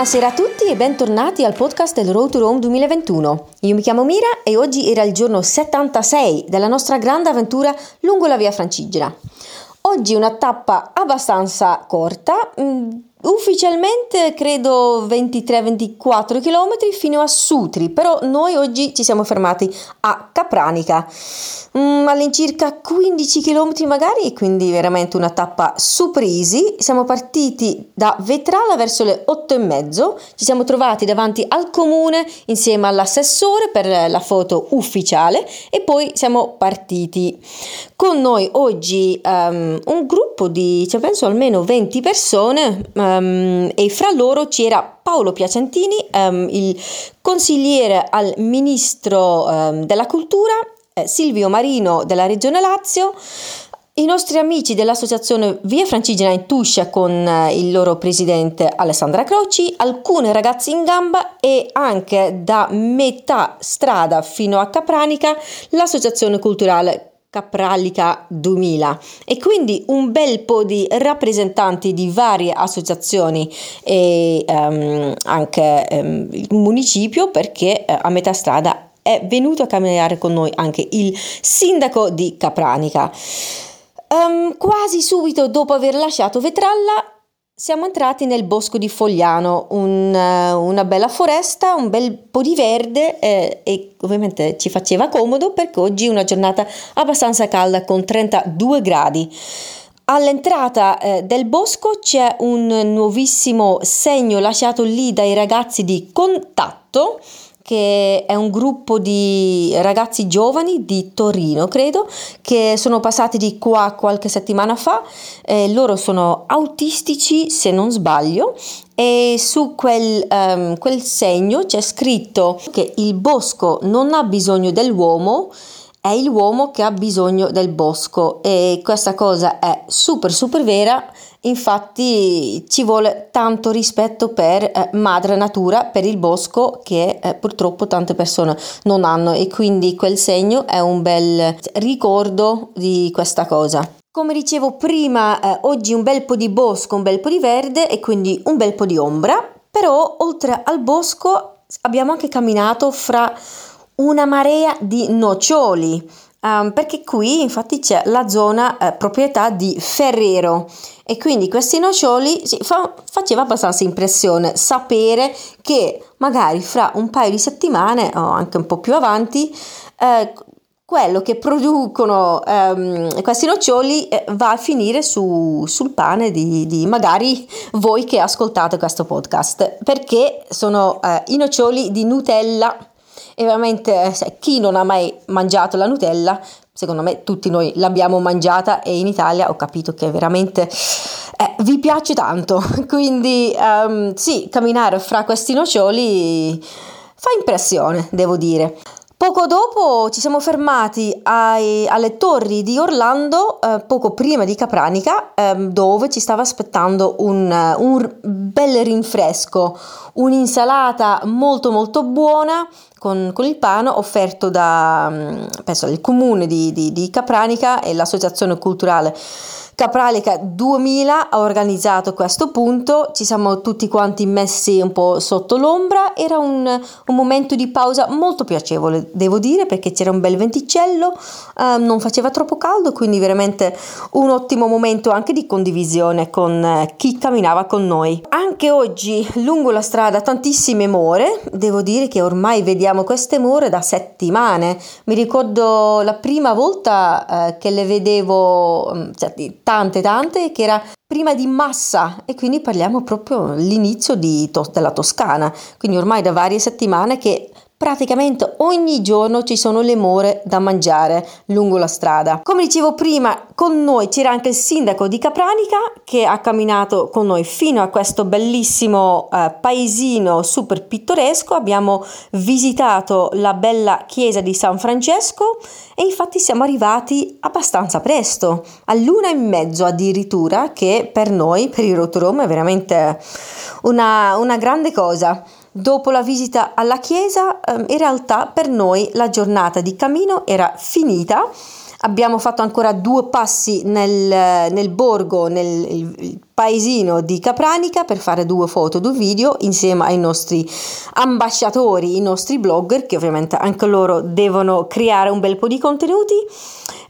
Buonasera a tutti e bentornati al podcast del Road to Rome 2021. Io mi chiamo Mira e oggi era il giorno 76 della nostra grande avventura lungo la via Francigena. Oggi una tappa abbastanza corta, mm, Ufficialmente credo 23-24 km fino a Sutri, però noi oggi ci siamo fermati a Capranica, mm, all'incirca 15 km magari, quindi veramente una tappa super easy. Siamo partiti da Vetrala verso le 8 e mezzo, ci siamo trovati davanti al comune insieme all'assessore per la foto ufficiale e poi siamo partiti. Con noi oggi um, un gruppo di, cioè penso almeno 20 persone. Um, um, e fra loro c'era Paolo Piacentini, um, il consigliere al ministro um, della cultura, eh, Silvio Marino della Regione Lazio, i nostri amici dell'associazione Via Francigena in Tuscia con eh, il loro presidente Alessandra Croci, alcune ragazze in gamba e anche da metà strada fino a Capranica l'associazione culturale Capralica 2000 e quindi un bel po' di rappresentanti di varie associazioni e um, anche um, il municipio perché uh, a metà strada è venuto a camminare con noi anche il sindaco di Capranica. Um, quasi subito dopo aver lasciato Vetralla siamo entrati nel bosco di Fogliano, un, eh, una bella foresta, un bel po' di verde eh, e ovviamente ci faceva comodo perché oggi è una giornata abbastanza calda con 32 gradi. All'entrata eh, del bosco c'è un nuovissimo segno lasciato lì dai ragazzi di contatto che è un gruppo di ragazzi giovani di Torino, credo, che sono passati di qua qualche settimana fa. Eh, loro sono autistici, se non sbaglio, e su quel, um, quel segno c'è scritto che il bosco non ha bisogno dell'uomo, è l'uomo che ha bisogno del bosco e questa cosa è super super vera. Infatti ci vuole tanto rispetto per eh, madre natura per il bosco che eh, purtroppo tante persone non hanno e quindi quel segno è un bel ricordo di questa cosa. Come dicevo prima eh, oggi un bel po' di bosco un bel po' di verde e quindi un bel po' di ombra però oltre al bosco abbiamo anche camminato fra una marea di noccioli, um, perché qui infatti c'è la zona eh, proprietà di Ferrero. E quindi questi noccioli sì, fa, faceva abbastanza impressione sapere che magari fra un paio di settimane o anche un po' più avanti eh, quello che producono ehm, questi noccioli eh, va a finire su, sul pane di, di, magari voi che ascoltate questo podcast. Perché sono eh, i noccioli di Nutella e veramente cioè, chi non ha mai mangiato la Nutella, secondo me tutti noi l'abbiamo mangiata e in Italia ho capito che veramente eh, vi piace tanto. Quindi um, sì, camminare fra questi noccioli fa impressione, devo dire. Poco dopo ci siamo fermati ai, alle torri di Orlando, eh, poco prima di Capranica, eh, dove ci stava aspettando un, un, bel rinfresco, un'insalata molto molto buona con, con il pane offerto da mm, penso, il comune di, di, di Capranica e l'associazione culturale Capralica 2000 ha organizzato questo punto, ci siamo tutti quanti messi un po' sotto l'ombra, era un, un momento di pausa molto piacevole, devo dire, perché c'era un bel venticello, eh, non faceva troppo caldo, quindi veramente un ottimo momento anche di condivisione con eh, chi camminava con noi. Anche oggi lungo la strada tantissime more, devo dire che ormai vediamo queste more da settimane, mi ricordo la prima volta eh, che le vedevo, mm, cioè, tante tante che era prima di Massa e quindi parliamo proprio all'inizio di, della Toscana, quindi ormai da varie settimane che praticamente ogni giorno ci sono le more da mangiare lungo la strada. Come dicevo prima, con noi c'era anche il sindaco di Capranica che ha camminato con noi fino a questo bellissimo eh, paesino super pittoresco. Abbiamo visitato la bella chiesa di San Francesco e infatti siamo arrivati abbastanza presto, all'una e mezzo addirittura, che per noi, per il Rotorom, è veramente una, una grande cosa. Dopo la visita alla chiesa, ehm, in realtà per noi la giornata di cammino era finita. Abbiamo fatto ancora due passi nel, nel borgo, nel paesino di Capranica per fare due foto, due video insieme ai nostri ambasciatori, i nostri blogger che ovviamente anche loro devono creare un bel po' di contenuti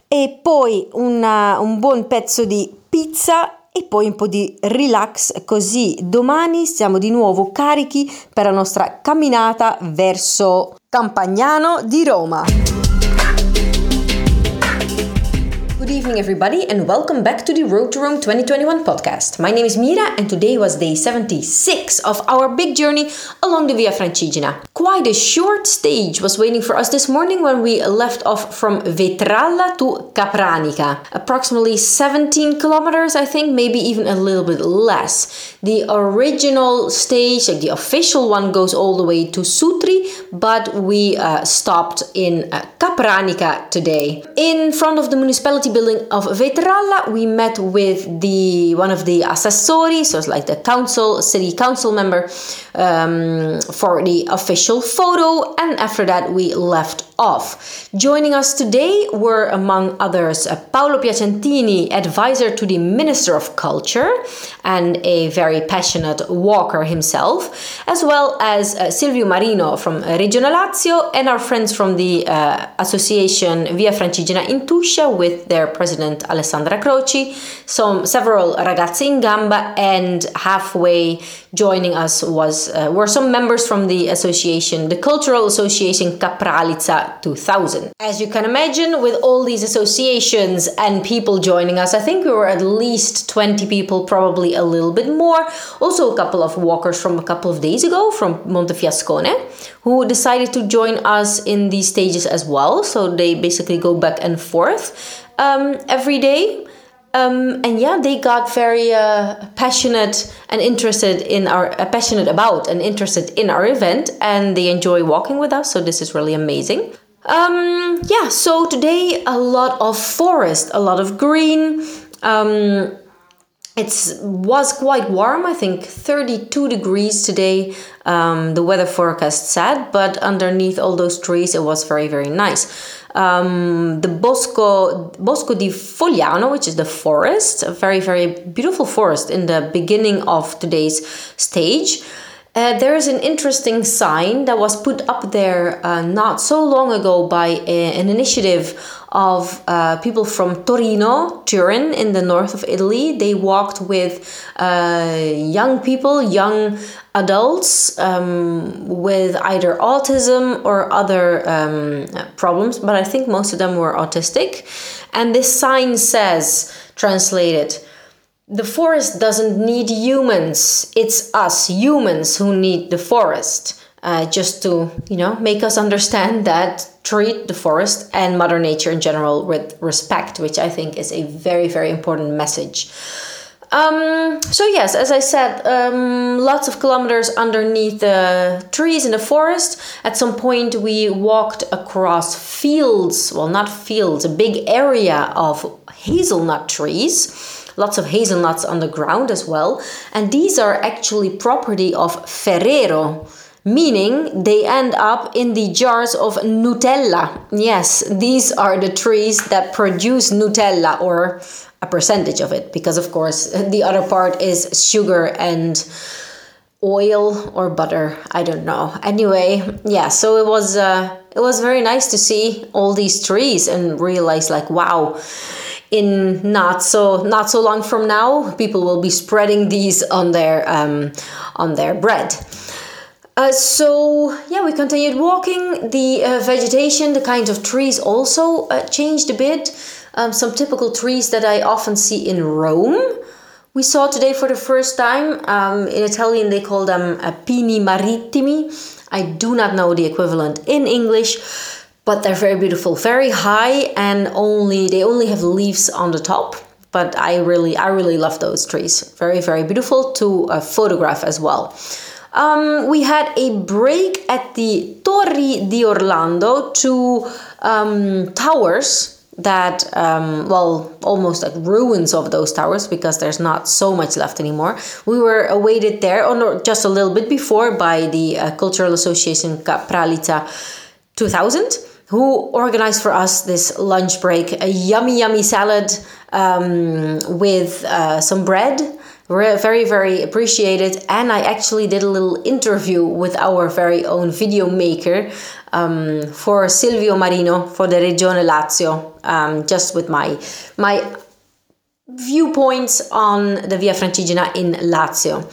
e poi una, un buon pezzo di pizza e poi un po' di relax così domani siamo di nuovo carichi per la nostra camminata verso Campagnano di Roma. Good evening, everybody, and welcome back to the Road to Rome 2021 podcast. My name is Mira, and today was day 76 of our big journey along the Via Francigena. Quite a short stage was waiting for us this morning when we left off from Vetralla to Capranica. Approximately 17 kilometers, I think, maybe even a little bit less. The original stage, like the official one, goes all the way to Sutri, but we uh, stopped in uh, Capranica today. In front of the municipality building of Vetralla, we met with the one of the assessori, so it's like the council, city council member, um, for the official photo, and after that we left off. Joining us today were, among others, uh, Paolo Piacentini, advisor to the Minister of Culture and a very passionate walker himself, as well as uh, Silvio Marino from Regione Lazio and our friends from the uh, association Via Francigena in Tuscia with their president Alessandra Croci, some several ragazzi in gamba, and halfway joining us was uh, were some members from the association, the cultural association Capralizza 2000. As you can imagine, with all these associations and people joining us, I think we were at least 20 people, probably a little bit more. Also, a couple of walkers from a couple of days ago from Montefiascone who decided to join us in these stages as well. So they basically go back and forth um, every day. Um, and yeah, they got very uh, passionate and interested in our uh, passionate about and interested in our event, and they enjoy walking with us. So this is really amazing. Um, yeah, so today a lot of forest, a lot of green. Um, it was quite warm, I think 32 degrees today. Um, the weather forecast said, but underneath all those trees, it was very, very nice. Um, the Bosco, Bosco di Fogliano, which is the forest, a very, very beautiful forest in the beginning of today's stage. Uh, there is an interesting sign that was put up there uh, not so long ago by a, an initiative of uh, people from Torino, Turin, in the north of Italy. They walked with uh, young people, young adults um, with either autism or other um, problems, but I think most of them were autistic. And this sign says, translated, the forest doesn't need humans. It's us humans who need the forest. Uh, just to you know make us understand that treat the forest and mother nature in general with respect which i think is a very very important message. Um, so yes as i said um, lots of kilometers underneath the trees in the forest. At some point we walked across fields well not fields a big area of hazelnut trees lots of hazelnuts on the ground as well. And these are actually property of Ferrero, meaning they end up in the jars of Nutella. Yes, these are the trees that produce Nutella or a percentage of it, because of course the other part is sugar and oil or butter i don't know anyway yeah so it was uh, it was very nice to see all these trees and realize like wow in not so not so long from now, people will be spreading these on their um, on their bread. Uh, so yeah, we continued walking. The uh, vegetation, the kinds of trees also uh, changed a bit. Um, some typical trees that I often see in Rome. We saw today for the first time. Um, in Italian, they call them uh, pini marittimi. I do not know the equivalent in English but they're very beautiful, very high, and only they only have leaves on the top. But I really, I really love those trees. Very, very beautiful to uh, photograph as well. Um, we had a break at the Torri di Orlando, two um, towers that um, well almost like ruins of those towers because there's not so much left anymore we were awaited there or just a little bit before by the uh, cultural association Capralizza 2000 who organized for us this lunch break a yummy, yummy salad um, with uh, some bread. Very, very appreciated. And I actually did a little interview with our very own video maker um, for Silvio Marino for the Regione Lazio, um, just with my my viewpoints on the Via Francigena in Lazio.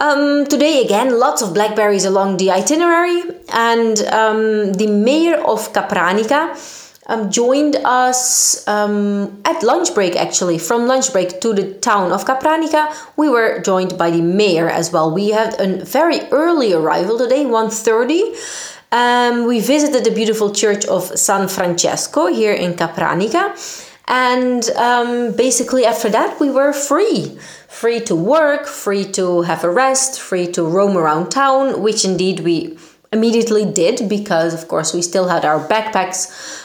Um, today, again, lots of blackberries along the itinerary, and um, the mayor of Capranica um, joined us um, at lunch break. Actually, from lunch break to the town of Capranica, we were joined by the mayor as well. We had a very early arrival today, 1.30. Um, we visited the beautiful church of San Francesco here in Capranica and um, basically, after that, we were free free to work, free to have a rest, free to roam around town, which indeed we immediately did because, of course, we still had our backpacks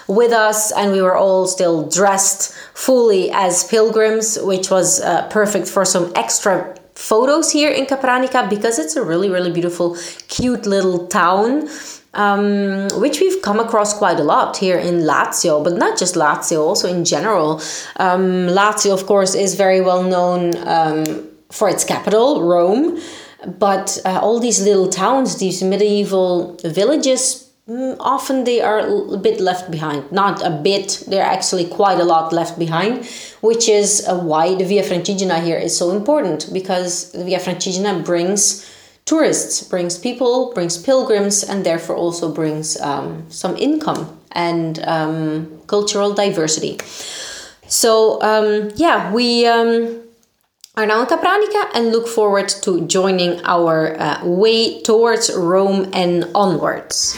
with us and we were all still dressed fully as pilgrims, which was uh, perfect for some extra photos here in Capranica because it's a really, really beautiful, cute little town um, which we've come across quite a lot here in Lazio, but not just Lazio, also in general. Um, Lazio, of course, is very well known um, for its capital, Rome, but uh, all these little towns, these medieval villages, mm, often they are a bit left behind. Not a bit, they're actually quite a lot left behind, which is uh, why the Via Francigena here is so important because the Via Francigena brings tourists, brings people, brings pilgrims, and therefore also brings um, some income and um, cultural diversity. So, um, yeah, we um, are now in Capranica and look forward to joining our uh, way towards Rome and onwards.